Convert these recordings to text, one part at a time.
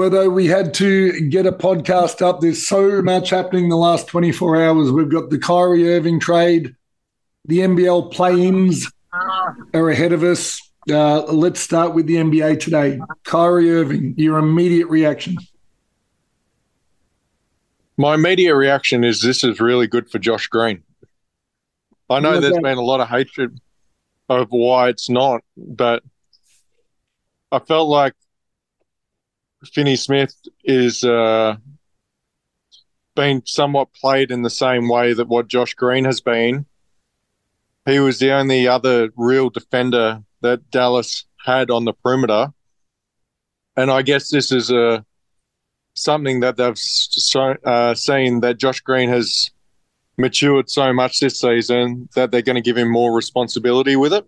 Wortho, we had to get a podcast up. There's so much happening the last 24 hours. We've got the Kyrie Irving trade, the NBL play-ins are ahead of us. Uh, let's start with the NBA today. Kyrie Irving, your immediate reaction. My immediate reaction is this is really good for Josh Green. I know there's been a lot of hatred of why it's not, but I felt like Finney Smith is uh, being somewhat played in the same way that what Josh Green has been. He was the only other real defender that Dallas had on the perimeter, and I guess this is a something that they've so, uh, seen that Josh Green has matured so much this season that they're going to give him more responsibility with it.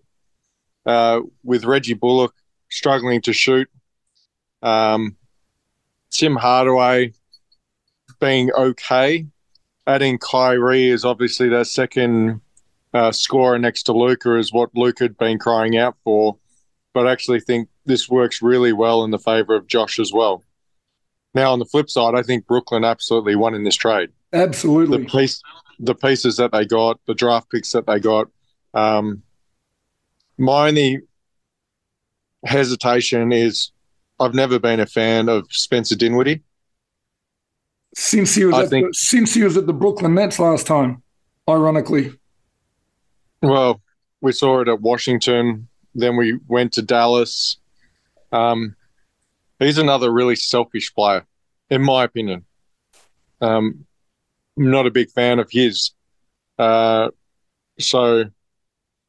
Uh, with Reggie Bullock struggling to shoot, um, Tim Hardaway being okay, adding Kyrie is obviously their second uh, scorer next to Luka is what Luka had been crying out for. But I actually think this works really well in the favor of Josh as well. Now, on the flip side, I think Brooklyn absolutely won in this trade. The Absolutely. piece, the pieces that they got, the draft picks that they got. Um, my only hesitation is I've never been a fan of Spencer Dinwiddie. Since he was I at think- the, since he was at the Brooklyn Nets last time, ironically. Well, we saw it at Washington. Then we went to Dallas. Um, he's another really selfish player, in my opinion. Um, I'm not a big fan of his. Uh, so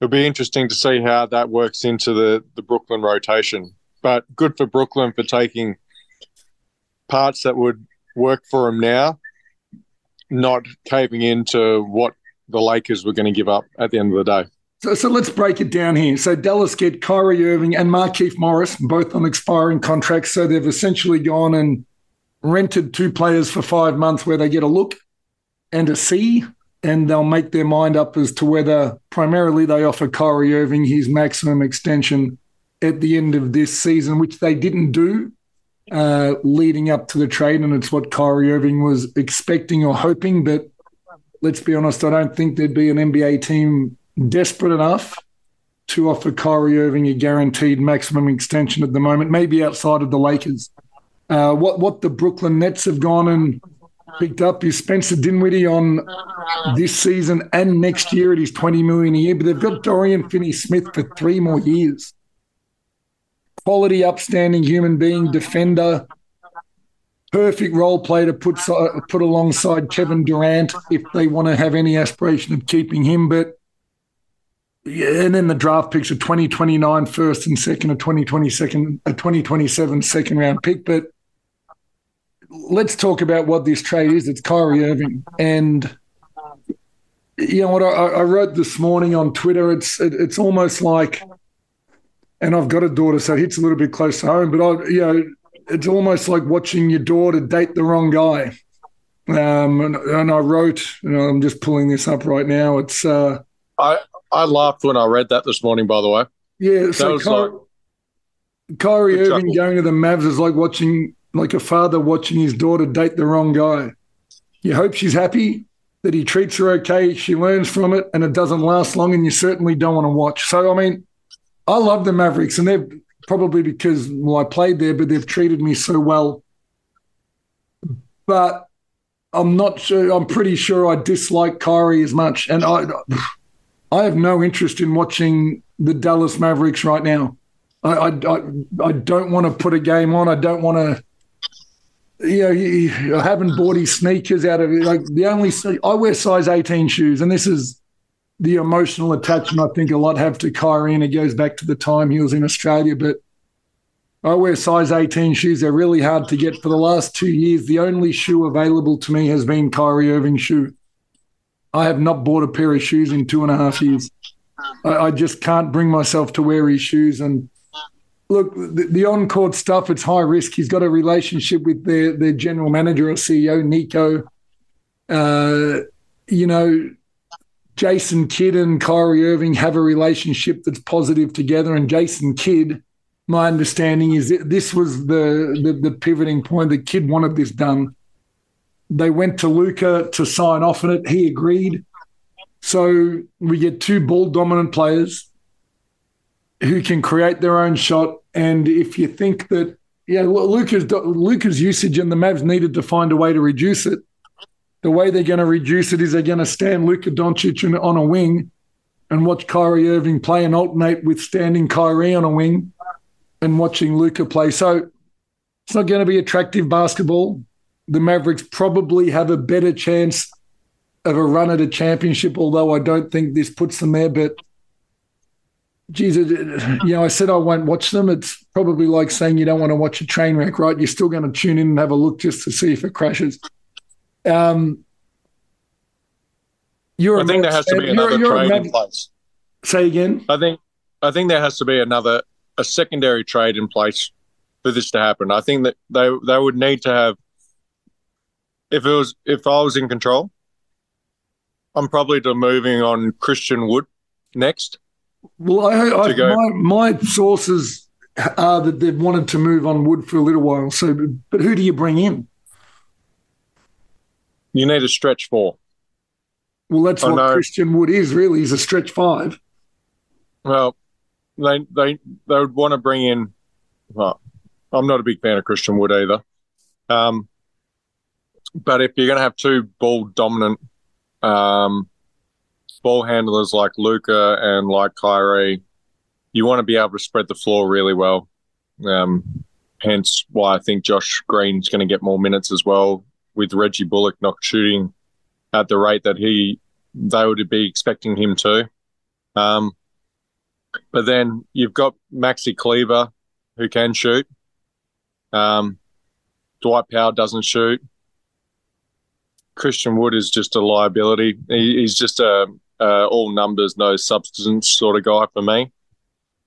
it'll be interesting to see how that works into the, the Brooklyn rotation. But good for Brooklyn for taking parts that would work for him now, not caving into what the Lakers were going to give up at the end of the day. So, so let's break it down here. So Dallas get Kyrie Irving and Markieff Morris, both on expiring contracts. So they've essentially gone and rented two players for five months where they get a look and a see, and they'll make their mind up as to whether primarily they offer Kyrie Irving his maximum extension at the end of this season, which they didn't do uh, leading up to the trade. And it's what Kyrie Irving was expecting or hoping. But let's be honest, I don't think there'd be an NBA team desperate enough to offer Kyrie Irving a guaranteed maximum extension at the moment, maybe outside of the Lakers. Uh, what what the Brooklyn Nets have gone and picked up is Spencer Dinwiddie on this season and next year at his 20 million a year, but they've got Dorian Finney Smith for three more years. Quality, upstanding human being, defender, perfect role player to put put alongside Kevin Durant if they want to have any aspiration of keeping him. But yeah, and then the draft picks are 2029 first and second, a 2022, a 2027 second round pick. But let's talk about what this trade is. It's Kyrie Irving. And you know what I, I wrote this morning on Twitter? It's it, it's almost like, and I've got a daughter, so it hits a little bit close to home, but I, you know, it's almost like watching your daughter date the wrong guy. Um, and, and I wrote, you know, I'm just pulling this up right now. It's, uh, I, I laughed when I read that this morning, by the way. Yeah, so Ky- like- Kyrie Irving chuckle. going to the Mavs is like watching, like a father watching his daughter date the wrong guy. You hope she's happy, that he treats her okay, she learns from it, and it doesn't last long, and you certainly don't want to watch. So, I mean, I love the Mavericks, and they're probably because, well, I played there, but they've treated me so well. But I'm not sure, I'm pretty sure I dislike Kyrie as much. And I, I have no interest in watching the Dallas Mavericks right now. I, I, I, I don't want to put a game on. I don't want to. You know, I haven't bought his sneakers out of it. Like the only I wear size 18 shoes, and this is the emotional attachment I think a lot have to Kyrie, and it goes back to the time he was in Australia. But I wear size 18 shoes. They're really hard to get. For the last two years, the only shoe available to me has been Kyrie Irving shoe. I have not bought a pair of shoes in two and a half years. I, I just can't bring myself to wear his shoes. And look, the, the on court stuff, it's high risk. He's got a relationship with their, their general manager or CEO, Nico. Uh, you know, Jason Kidd and Kyrie Irving have a relationship that's positive together. And Jason Kidd, my understanding is that this was the, the, the pivoting point. The Kidd wanted this done. They went to Luka to sign off on it. He agreed. So we get two ball dominant players who can create their own shot. And if you think that, yeah, Luca's Luka's usage and the Mavs needed to find a way to reduce it. The way they're going to reduce it is they're going to stand Luka Doncic on a wing and watch Kyrie Irving play and alternate with standing Kyrie on a wing and watching Luka play. So it's not going to be attractive basketball. The Mavericks probably have a better chance of a run at a championship, although I don't think this puts them there. But geez, you know, I said I won't watch them. It's probably like saying you don't want to watch a train wreck, right? You're still going to tune in and have a look just to see if it crashes. Um, you're I think there has to be another you're, you're trade in place. Say again. I think I think there has to be another a secondary trade in place for this to happen. I think that they they would need to have if it was if I was in control, I'm probably moving on Christian Wood next. Well, I, I my, my sources are that they've wanted to move on Wood for a little while. So, but who do you bring in? You need a stretch four. Well, that's what Christian Wood is. Really, he's a stretch five. Well, they they they would want to bring in. Well, I'm not a big fan of Christian Wood either. Um, but if you're going to have two ball dominant um, ball handlers like Luka and like Kyrie, you want to be able to spread the floor really well. Um, hence why I think Josh Green's going to get more minutes as well, with Reggie Bullock not shooting at the rate that he they would be expecting him to. Um, but then you've got Maxi Kleber who can shoot. Um, Dwight Powell doesn't shoot. Christian Wood is just a liability. He, he's just a, a, all numbers, no substance sort of guy for me.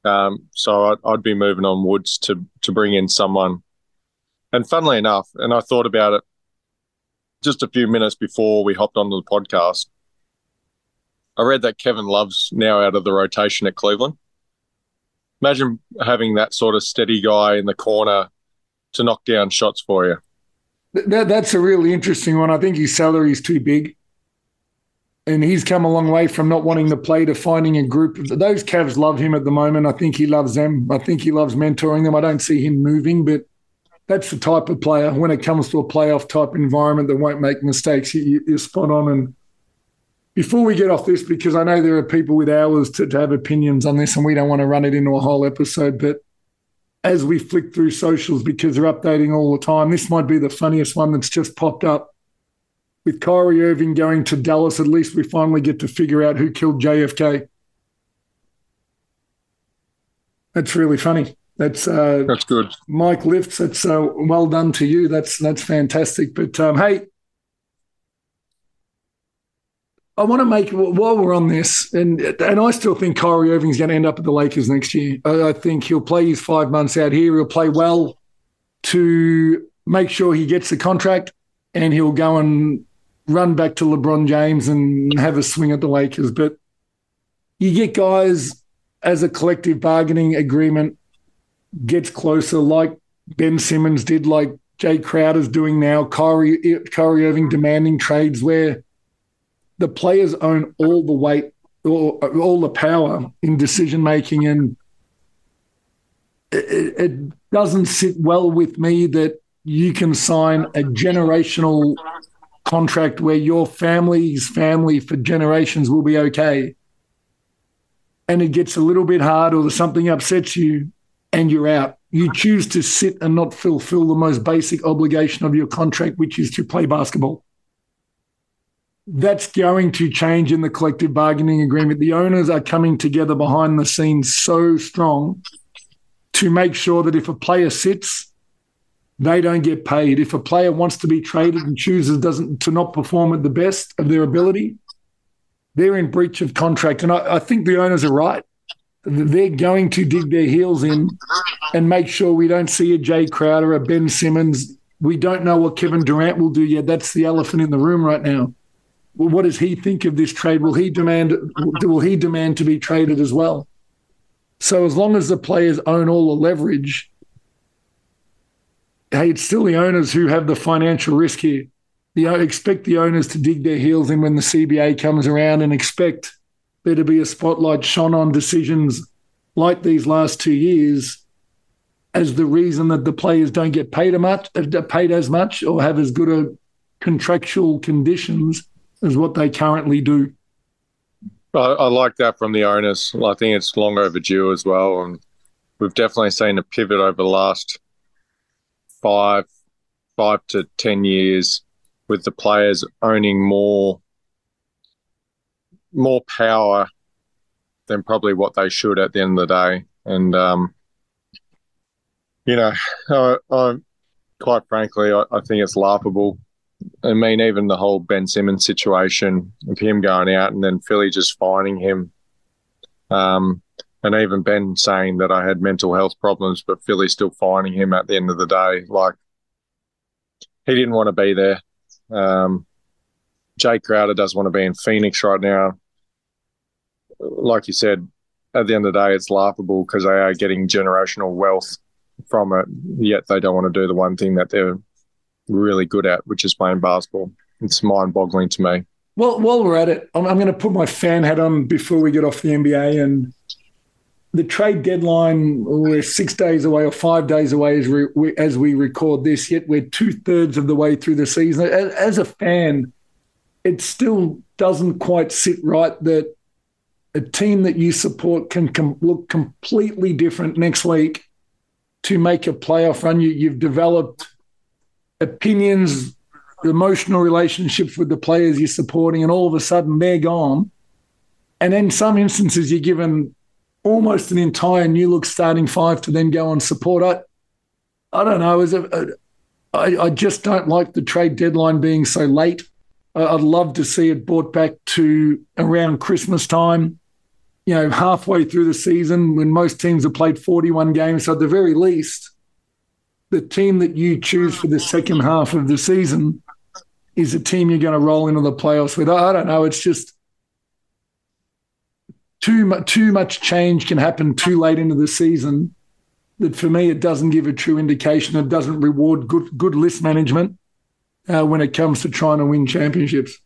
Um, so I'd, I'd, be moving on Woods to to bring in someone. And funnily enough, and I thought about it just a few minutes before we hopped onto the podcast. I read that Kevin Love's now out of the rotation at Cleveland. Imagine having that sort of steady guy in the corner to knock down shots for you. That, that's a really interesting one. I think his salary is too big. And he's come a long way from not wanting to play to finding a group. Those Cavs love him at the moment. I think he loves them. I think he loves mentoring them. I don't see him moving, but that's the type of player when it comes to a playoff type environment that won't make mistakes. You, are spot on. And before we get off this, because I know there are people with hours to, to have opinions on this, and we don't want to run it into a whole episode, but as we flick through socials because they're updating all the time. This might be the funniest one that's just popped up. With Kyrie Irving going to Dallas, at least we finally get to figure out who killed JFK. That's really funny. That's uh, that's good, Mike Lifts. That's uh, well done to you. That's that's fantastic. But um, hey, I want to make while we're on this, and and I still think Kyrie Irving's going to end up at the Lakers next year. I, I, think he'll play his five months out here. He'll play well to make sure he gets the contract, and he'll go and run back to LeBron James and have a swing at the Lakers. But you get guys as a collective bargaining agreement gets closer, like Ben Simmons did, like Jae Crowder's doing now. Kyrie Kyrie Irving demanding trades where the players own all the weight, all, all the power in decision making, and it, it doesn't sit well with me that you can sign a generational contract where your family's family for generations will be okay. And it gets a little bit hard or something upsets you and you're out. You choose to sit and not fulfill the most basic obligation of your contract, which is to play basketball that's going to change in the collective bargaining agreement. The owners are coming together behind the scenes so strong to make sure that if a player sits, they don't get paid. If a player wants to be traded and chooses doesn't to not perform at the best of their ability, they're in breach of contract. And I, I think the owners are right. They're going to dig their heels in and make sure we don't see a Jae Crowder, a Ben Simmons. We don't know what Kevin Durant will do yet. That's the elephant in the room right now. Well, what does he think of this trade? Will he demand will he demand to be traded as well? So as long as the players own all the leverage, hey, it's still the owners who have the financial risk here. The, expect the owners to dig their heels in when the CBA comes around and expect there to be a spotlight shone on decisions like these last two years as the reason that the players don't get paid, much, uh, paid as much or have as good a contractual conditions as what they currently do. I, I like that from the owners. I think it's long overdue as well, and we've definitely seen a pivot over the last five five to ten years with the players owning more more power than probably what they should at the end of the day. And um, you know, I, I, quite frankly, I, I, think it's laughable. I mean, even the whole Ben Simmons situation of him going out and then Philly just finding him. Um, and even Ben saying that I had mental health problems, but Philly still finding him at the end of the day. Like he didn't want to be there. Um, Jake Crowder doesn't want to be in Phoenix right now. Like you said, at the end of the day, it's laughable because they are getting generational wealth from it, yet they don't want to do the one thing that they're really good at, which is playing basketball. It's mind boggling to me. Well, while we're at it, I'm, I'm going to put my fan hat on before we get off the NBA and the trade deadline, we're six days away or five days away as, we, as we record this, yet we're two thirds of the way through the season. As, as a fan, it still doesn't quite sit right that a team that you support can com- look completely different next week to make a playoff run. You, you've developed opinions, emotional relationships with the players you're supporting, and all of a sudden they're gone. And in some instances, you're given almost an entire new look starting five to then go and support. I, I don't know. I, a, a, I, I just don't like the trade deadline being so late. I'd love to see it brought back to around Christmas time, you know, halfway through the season when most teams have played 41 games. So at the very least, the team that you choose for the second half of the season is a team you're going to roll into the playoffs with. I don't know. It's just too much too much change can happen too late into the season that for me it doesn't give a true indication it doesn't reward good good list management uh, when it comes to trying to win championships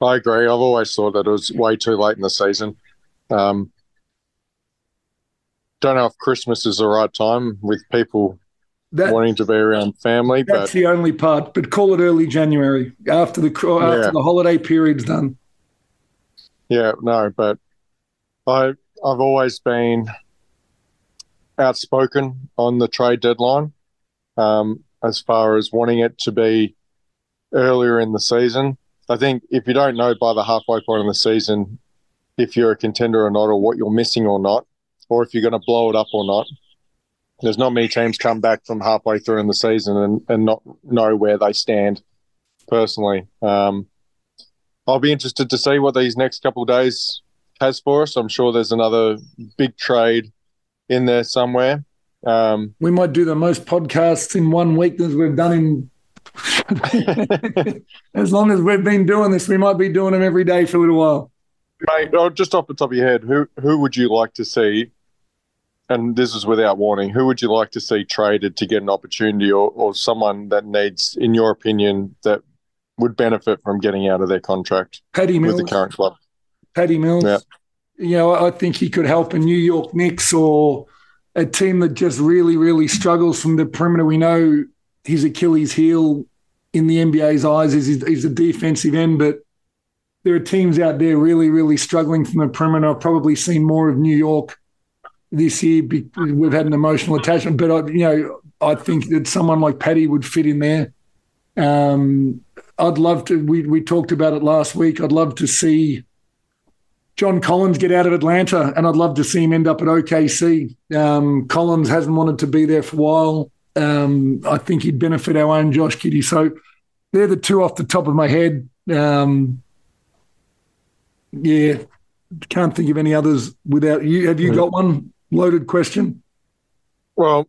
i agree i've always thought that it was way too late in the season um, don't know if christmas is the right time with people that, wanting to be around family that's but the only part but call it early january after the after yeah. the holiday period's done yeah, no, but I I've always been outspoken on the trade deadline, um, as far as wanting it to be earlier in the season. I think if you don't know by the halfway point of the season if you're a contender or not, or what you're missing or not, or if you're going to blow it up or not, there's not many teams come back from halfway through in the season and, and not know where they stand. Personally, um, I'll be interested to see what these next couple of days has for us. I'm sure there's another big trade in there somewhere. Um, we might do the most podcasts in one week as we've done in. as long as we've been doing this, we might be doing them every day for a little while. Mate, oh, just off the top of your head, who who would you like to see? And this is without warning. Who would you like to see traded to get an opportunity, or, or someone that needs, in your opinion, that would benefit from getting out of their contract Patty Mills, with the current club. Patty Mills. Yeah. You know, I think he could help a New York Knicks or a team that just really, really struggles from the perimeter. We know his Achilles heel in the NBA's eyes is he's a defensive end, but there are teams out there really, really struggling from the perimeter. I've probably seen more of New York this year. We've had an emotional attachment, but I, you know, I think that someone like Patty would fit in there. Um, I'd love to. We we talked about it last week. I'd love to see John Collins get out of Atlanta, and I'd love to see him end up at OKC. Um, Collins hasn't wanted to be there for a while. Um, I think he'd benefit our own Josh Giddey. So they're the two off the top of my head. Um, yeah, can't think of any others without you. Have you got one loaded question? Well,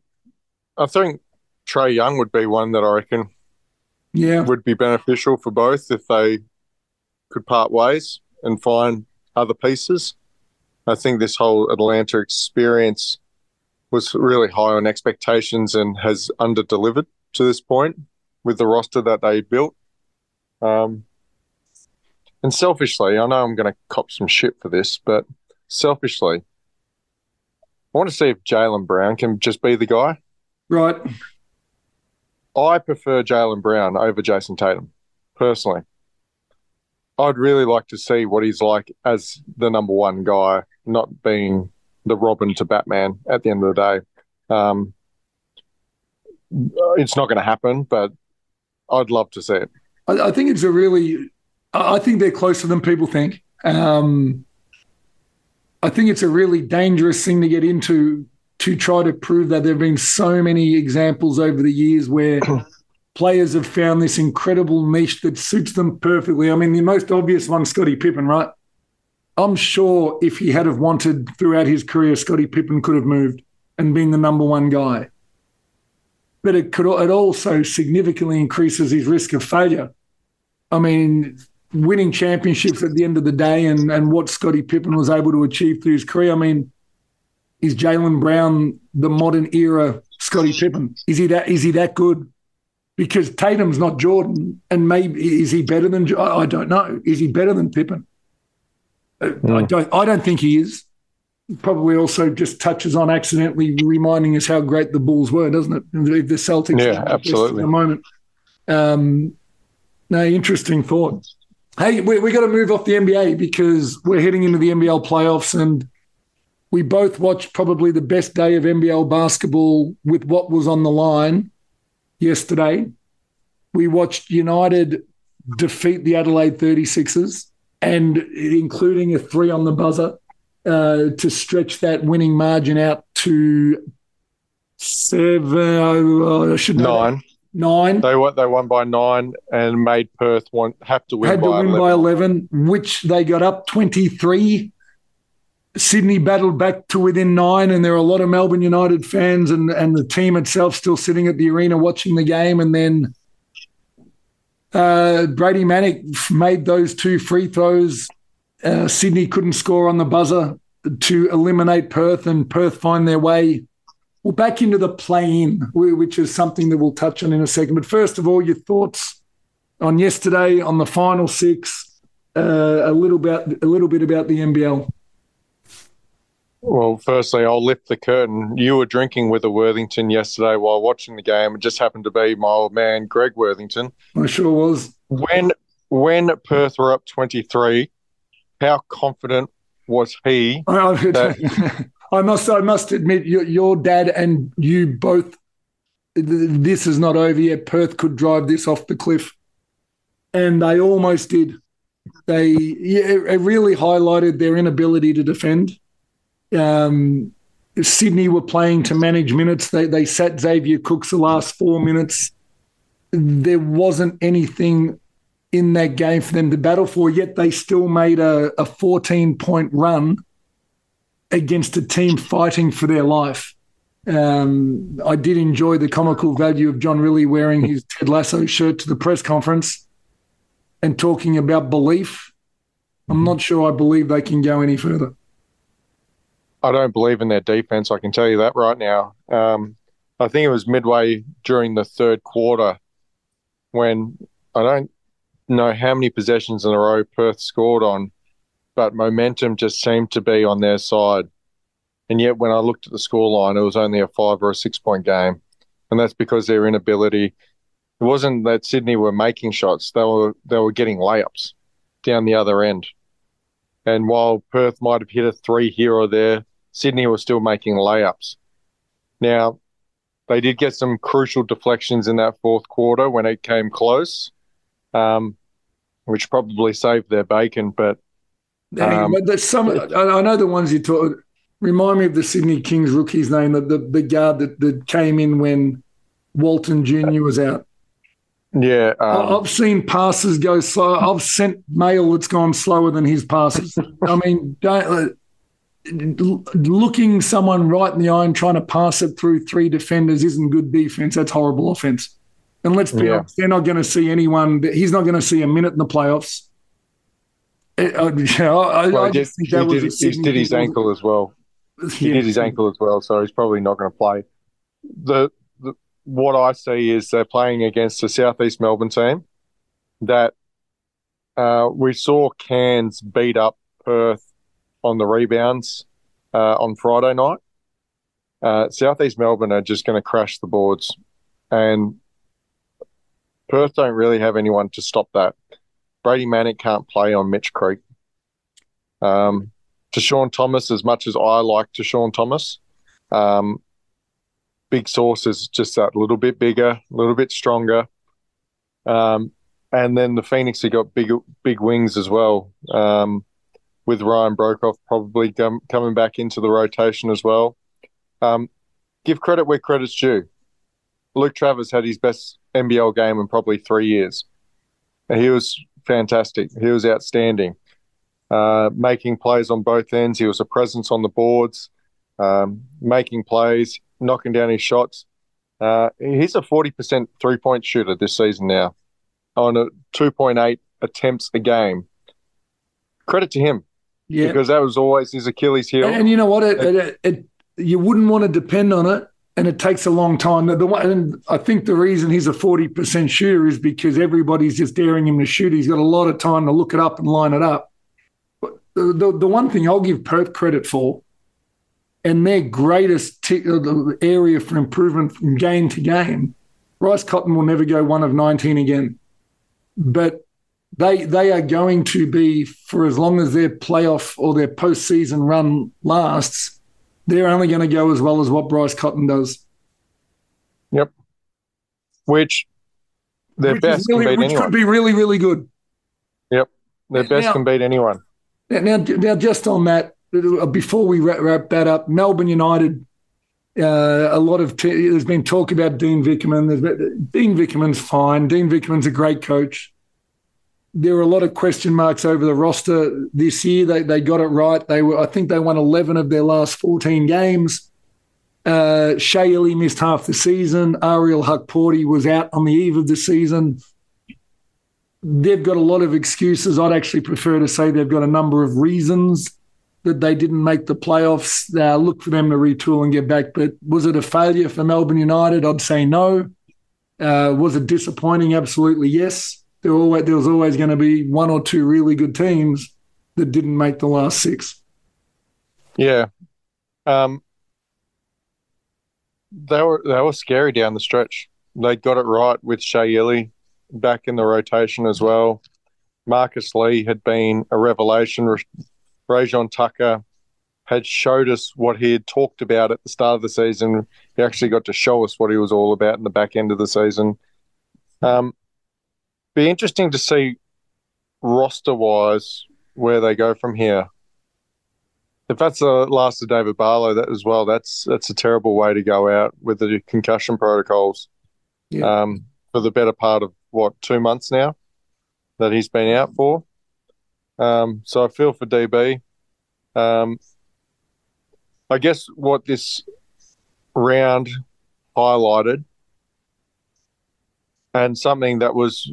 I think Trae Young would be one that I reckon Yeah, would be beneficial for both if they could part ways and find other pieces. I think this whole Atlanta experience was really high on expectations and has under delivered to this point with the roster that they built. Um, and selfishly, I know I'm going to cop some shit for this, but selfishly, I want to see if Jaylen Brown can just be the guy. right. I prefer Jaylen Brown over Jayson Tatum, personally. I'd really like to see what he's like as the number one guy, not being the Robin to Batman at the end of the day. Um, it's not going to happen, but I'd love to see it. I, I think it's a really, I think they're closer than people think. Um, I think it's a really dangerous thing to get into to try to prove that there have been so many examples over the years where players have found this incredible niche that suits them perfectly. I mean, the most obvious one, Scottie Pippen, right? I'm sure if he had have wanted throughout his career, Scottie Pippen could have moved and been the number one guy. But it could it also significantly increases his risk of failure. I mean, winning championships at the end of the day and, and what Scottie Pippen was able to achieve through his career. I mean, is Jaylen Brown the modern era Scottie Pippen? Is he that is he that good? Because Tatum's not Jordan, and maybe is he better than? I don't know. Is he better than Pippen? Uh, I don't. I don't think he is. Probably also just touches on accidentally reminding us how great the Bulls were, doesn't it? The the Celtics, Yeah, absolutely. At the moment. Um, no, interesting thought. Hey, we we got to move off the NBA because we're heading into the NBL playoffs, and we both watched probably the best day of NBL basketball with what was on the line yesterday. We watched United defeat the Adelaide 36ers and including a three on the buzzer uh, to stretch that winning margin out to seven. uh, I should know that. Nine. Nine. They won. They won by nine and made Perth want have to win had by to win 11. by 11, which they got up 23. Sydney battled back to within nine, and there are a lot of Melbourne United fans and, and the team itself still sitting at the arena watching the game. And then uh, Brady Manek made those two free throws. Uh, Sydney couldn't score on the buzzer to eliminate Perth, and Perth find their way well back into the play-in, which is something that we'll touch on in a second. But first of all, your thoughts on yesterday, on the final six, uh, a little about a little bit about the NBL. Well, firstly, I'll lift the curtain. You were drinking with a Worthington yesterday while watching the game. It just happened to be my old man, Greg Worthington. I sure was. When when Perth were up twenty three, how confident was he? I, I, I must I must admit, your, your dad and you both. This is not over yet. Perth could drive this off the cliff, and they almost did. They it really highlighted their inability to defend. Um, Sydney were playing to manage minutes. They they sat Xavier Cooks the last four minutes. There wasn't anything in that game for them to battle for, yet they still made a, a 14 point run against a team fighting for their life. Um, I did enjoy the comical value of John Rillie wearing his Ted Lasso shirt to the press conference and talking about belief. I'm not sure I believe they can go any further. I don't believe in their defense. I can tell you that right now. Um, I think it was midway during the third quarter when I don't know how many possessions in a row Perth scored on, but momentum just seemed to be on their side. And yet, when I looked at the scoreline, it was only a five or a six point game. And that's because their inability. It wasn't that Sydney were making shots; they were they were getting layups down the other end. And while Perth might have hit a three here or there, Sydney was still making layups. Now, they did get some crucial deflections in that fourth quarter when it came close, um, which probably saved their bacon. But Um, but some. I know the ones you talk. Remind me of the Sydney Kings rookie's name, the the, the guard that, that came in when Walton Junior was out. Yeah, um, I've seen passes go slow. I've sent mail that's gone slower than his passes. I mean, don't, uh, looking someone right in the eye and trying to pass it through three defenders isn't good defense. That's horrible offense. And let's be Yeah. honest, they're not going to see anyone. He's not going to see a minute in the playoffs. Uh, uh, yeah, I, well, I he did, just think that was did, he did his ankle as well. He Yeah. did his ankle as well, so he's probably not going to play. The, the what I see is they're playing against a Southeast Melbourne team that uh, we saw Cairns beat up Perth on the rebounds uh, on Friday night. Uh, Southeast Melbourne are just going to crash the boards, and Perth don't really have anyone to stop that. Brady Manek can't play on Mitch Creek. Um, TaShawn Thomas, as much as I like TaShawn Thomas, um, Big Sauce is just that little bit bigger, a little bit stronger. Um, and then the Phoenix have got big, big wings as well, um, with Ryan Broekhoff probably com- coming back into the rotation as well. Um, give credit where credit's due. Luke Travers had his best NBL game in probably three years. He was fantastic. He was outstanding uh, making plays on both ends. He was a presence on the boards, um, making plays, knocking down his shots. Uh, he's a 40% three point shooter this season now on a 2.8 attempts a game. Credit to him Yeah. because that was always his Achilles heel. And, and you know what? It, it, it, you wouldn't want to depend on it, and it takes a long time. The, the one, and I think the reason he's a forty percent shooter is because everybody's just daring him to shoot. He's got a lot of time to look it up and line it up. But the the, the one thing I'll give Perth credit for, and their greatest t- uh, area for improvement from game to game, Bryce Cotton will never go one of nineteen again, but they they are going to be for as long as their playoff or their postseason run lasts. They're only going to go as well as what Bryce Cotton does. Yep. Which their which best really- can beat which anyone. could be really, really good. Yep, their best now- can beat anyone. Now, now, now just on that, uh, before we wrap, wrap that up, Melbourne United. Uh, a lot of t- there's been talk about Dean Vickerman. There's been, Dean Vickerman's fine. Dean Vickerman's a great coach. There were a lot of question marks over the roster this year. They they got it right. They were I think they won 11 of their last 14 games. Uh, missed half the season. Ariel Hukporti was out on the eve of the season. They've got a lot of excuses. I'd actually prefer to say they've got a number of reasons that they didn't make the playoffs. Uh, look for them to retool and get back. But was it a failure for Melbourne United? I'd say no. Uh, was it disappointing? Absolutely yes. There, always, there was always going to be one or two really good teams that didn't make the last six. Yeah. Um, they were they were scary down the stretch. They got it right with Shea back in the rotation as well. Marcus Lee had been a revelation. Ra- Rajon Tucker had showed us what he had talked about at the start of the season. He actually got to show us what he was all about in the back end of the season. Um, be interesting to see roster wise where they go from here. If that's the last of David Barlow, that as well, that's that's a terrible way to go out with the concussion protocols. Yeah. Um, for the better part of what two months now that he's been out for. Um, so I feel for DB. Um, I guess what this round highlighted, and something that was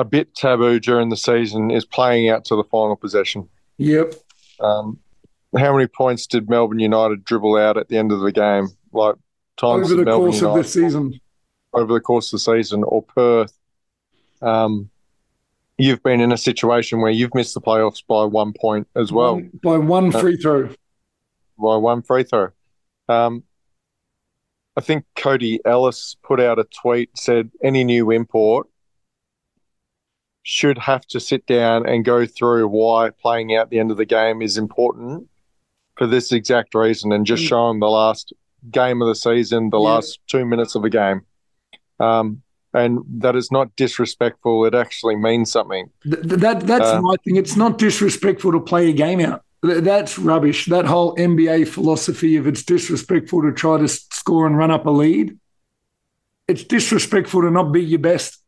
a bit taboo during the season, is playing out to the final possession. Yep. Um, how many points did Melbourne United dribble out at the end of the game? Like times Over the Melbourne course of United the season. over the course of the season, or Perth? Um, you've been in a situation where you've missed the playoffs by one point as well, One- by one Uh, free throw. by one free throw. Um, I think Cody Ellis put out a tweet said any new import should have to sit down and go through why playing out the end of the game is important for this exact reason and just Mm. show them the last game of the season, the Yeah. last two minutes of the game. Um, and that it's not disrespectful. It actually means something. Th- that that's uh, my thing. It's not disrespectful to play a game out. That's rubbish. That whole NBA philosophy of it's disrespectful to try to score and run up a lead. It's disrespectful to not be your best.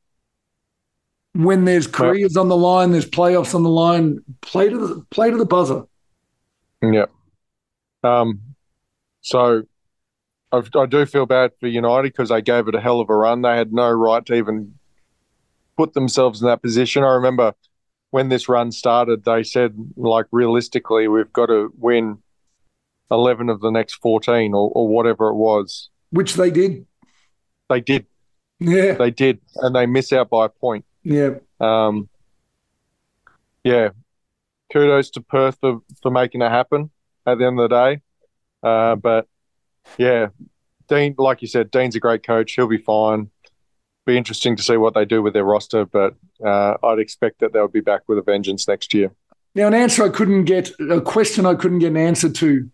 When there's careers on the line, there's playoffs on the line. Play to the play to the buzzer. Yeah. Um. So, I, I do feel bad for United because they gave it a hell of a run. They had no right to even put themselves in that position. I remember when this run started, they said, like, realistically, we've got to win 11 of the next 14 or, or whatever it was. Which they did. They did. Yeah. They did. And they miss out by a point. Yeah. Um, yeah. Kudos to Perth for, for making it happen at the end of the day. Uh, but yeah, Dean, like you said, Dean's a great coach. He'll be fine be interesting to see what they do with their roster, but uh, I'd expect that they'll be back with a vengeance next year. Now, an answer I couldn't get, a question I couldn't get an answer to.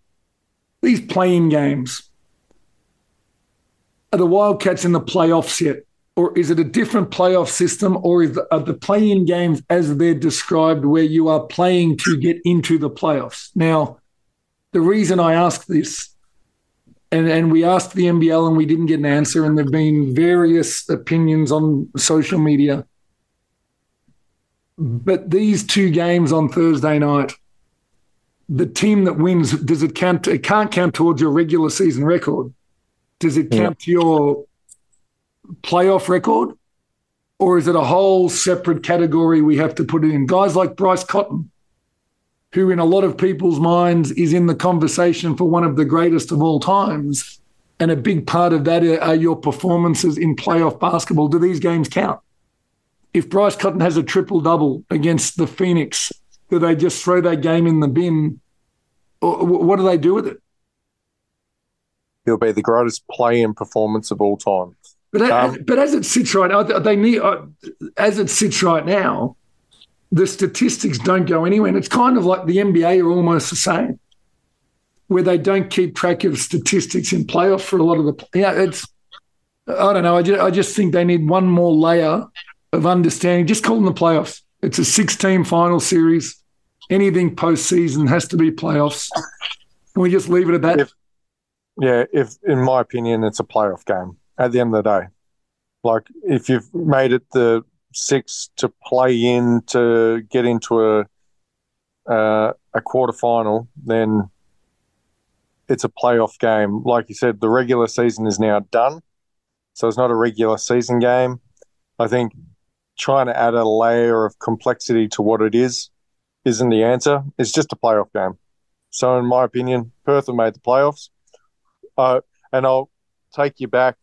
These play-in games, are the Wildcats in the playoffs yet? Or is it a different playoff system? Or is the, are the play-in games as they're described where you are playing to get into the playoffs? Now, the reason I ask this and and we asked the NBL and we didn't get an answer. And there've been various opinions on social media. But these two games on Thursday night, the team that wins, does it count? It can't count towards your regular season record. Does it count yeah. to your playoff record? Or is it a whole separate category we have to put in? Guys like Bryce Cotton, who in a lot of people's minds is in the conversation for one of the greatest of all times. And a big part of that are your performances in playoff basketball. Do these games count? If Bryce Cotton has a triple double against the Phoenix, do they just throw that game in the bin? Or what do they do with it? He'll be the greatest play in performance of all time. But, um, but as it sits right, they need as it sits right now, the statistics don't go anywhere. And it's kind of like the NBA are almost the same, where they don't keep track of statistics in playoffs for a lot of the. Yeah, it's. I don't know. I just, I just think they need one more layer of understanding. Just call them the playoffs. It's a six-team final series. Anything postseason has to be playoffs. Can we just leave it at that? If, yeah, if in my opinion, it's a playoff game at the end of the day. Like if you've made it the six to play in to get into a uh, a quarter final, then it's a playoff game. Like you said, the regular season is now done, so it's not a regular season game. I think trying to add a layer of complexity to what it is isn't the answer. It's just a playoff game. So, in my opinion, Perth have made the playoffs. Uh, and I'll take you back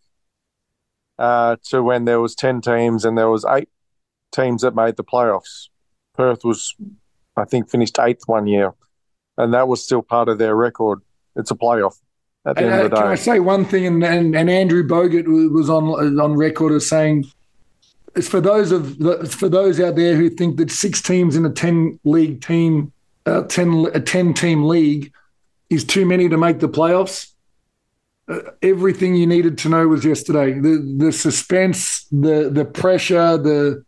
uh, to when there was ten teams and there was eight teams that made the playoffs. Perth was, I think, finished eighth one year, and that was still part of their record. It's a playoff. At the and, end of the day. can. I say one thing? And, and, and Andrew Bogut was on on record as saying, it's for those of for those out there who think that six teams in a ten league team, uh, ten a ten team league, is too many to make the playoffs. Uh, everything you needed to know was yesterday. The the suspense, the the pressure, the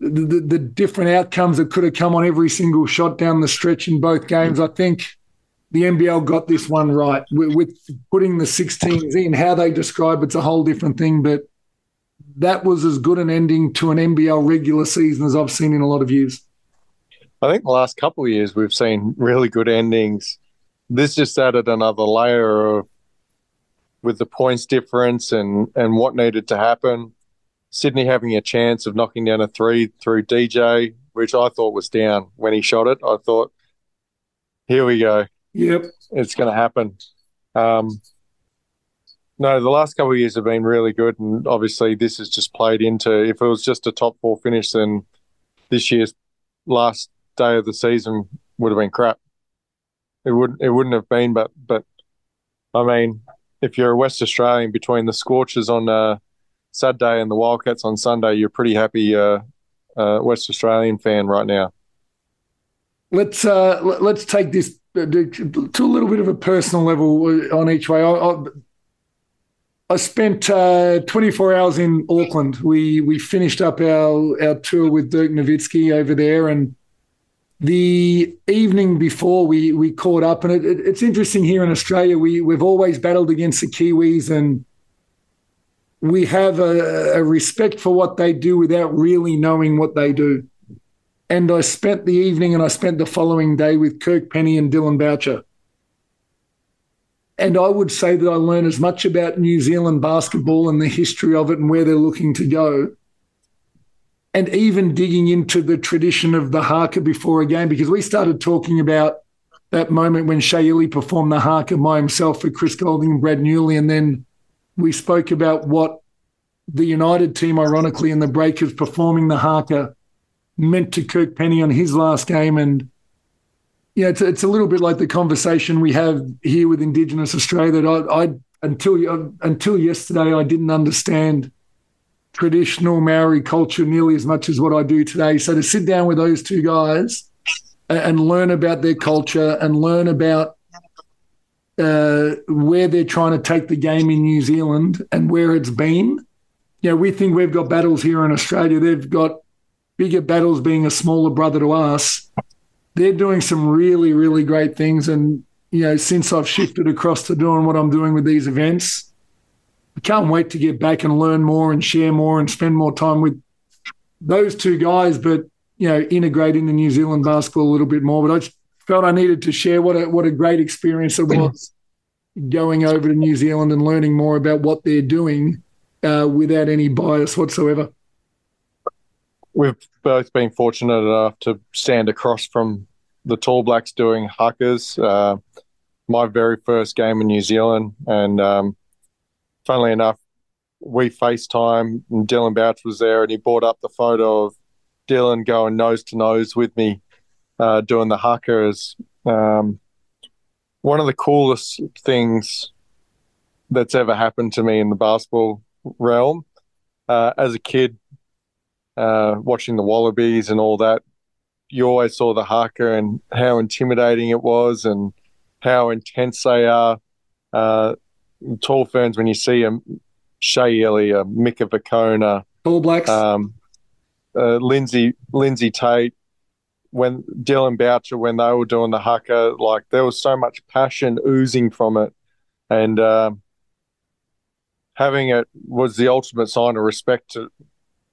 the, the different outcomes that could have come on every single shot down the stretch in both games. I think the NBL got this one right with, with putting the six teams in. How they describe it's a whole different thing, but that was as good an ending to an NBL regular season as I've seen in a lot of years. I think the last couple of years we've seen really good endings. This just added another layer of with the points difference and and what needed to happen. Sydney having a chance of knocking down a three through DJ, which I thought was down when he shot it. I thought, here we go. Yep. It's going to happen. Um, no, the last couple of years have been really good, and obviously this has just played into. If it was just a top four finish, then this year's last day of the season would have been crap. It wouldn't. It wouldn't have been, but but I mean, if you're a West Australian between the Scorchers on uh, Saturday and the Wildcats on Sunday, you're pretty happy uh, uh, West Australian fan right now. Let's uh, let's take this uh, to a little bit of a personal level uh, on each way. I, I, I spent uh, 24 hours in Auckland. We we finished up our our tour with Dirk Nowitzki over there, and the evening before we we caught up. And it, it, it's interesting here in Australia. We we've always battled against the Kiwis, and we have a, a respect for what they do without really knowing what they do. And I spent the evening and I spent the following day with Kirk Penney and Dillon Boucher and I would say that I learned as much about New Zealand basketball and the history of it and where they're looking to go. And even digging into the tradition of the haka before a game, because we started talking about that moment when Shea Ili performed the haka by himself for Chris Goulding and Brad Newley. And then we spoke about what the United team, ironically, in the Breakers performing the haka meant to Kirk Penney on his last game. And yeah, it's, it's a little bit like the conversation we have here with Indigenous Australia that I, I until until yesterday I didn't understand traditional Maori culture nearly as much as what I do today. So to sit down with those two guys and learn about their culture and learn about uh, where they're trying to take the game in New Zealand and where it's been. You know, we think we've got battles here in Australia. They've got bigger battles being a smaller brother to us they're doing some really, really great things. And, you know, since I've shifted across to doing what I'm doing with these events, I can't wait to get back and learn more and share more and spend more time with those two guys, but, you know, integrate into New Zealand basketball a little bit more. But I felt I needed to share what a, what a great experience it was going over to New Zealand and learning more about what they're doing uh, without any bias whatsoever we've both been fortunate enough to stand across from the Tall Blacks doing hakas. Uh, my very first game in New Zealand, and um, funnily enough, we FaceTime and Dillon Bouch was there, and he brought up the photo of Dillon going nose to nose with me uh, doing the haka. Is um, one of the coolest things that's ever happened to me in the basketball realm. Uh, as a kid, uh, watching the Wallabies and all that, you always saw the haka and how intimidating it was and how intense they are. Uh, tall ferns, when you see them, Shea uh, Mika Vukona, All Blacks, um, uh, Lindsay Lindsay Tait, when Dillon Boucher, when they were doing the haka, like there was so much passion oozing from it, and um, having it was the ultimate sign of respect to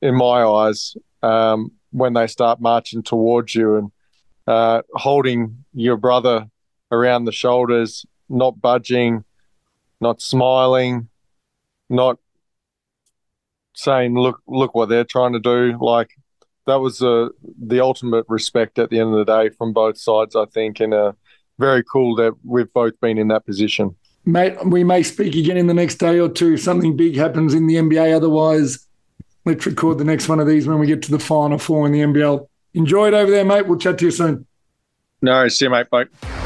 in my eyes, um, when they start marching towards you and uh, holding your brother around the shoulders, not budging, not smiling, not saying, "Look, look what they're trying to do." Like that was uh, the ultimate respect at the end of the day from both sides. I think, and uh, very cool that we've both been in that position. Mate, we may speak again in the next day or two. If Something big happens in the NBA. Otherwise, Let's record the next one of these when we get to the final four in the NBL. Enjoy it over there, mate. We'll chat to you soon. No, see you, mate. Bye.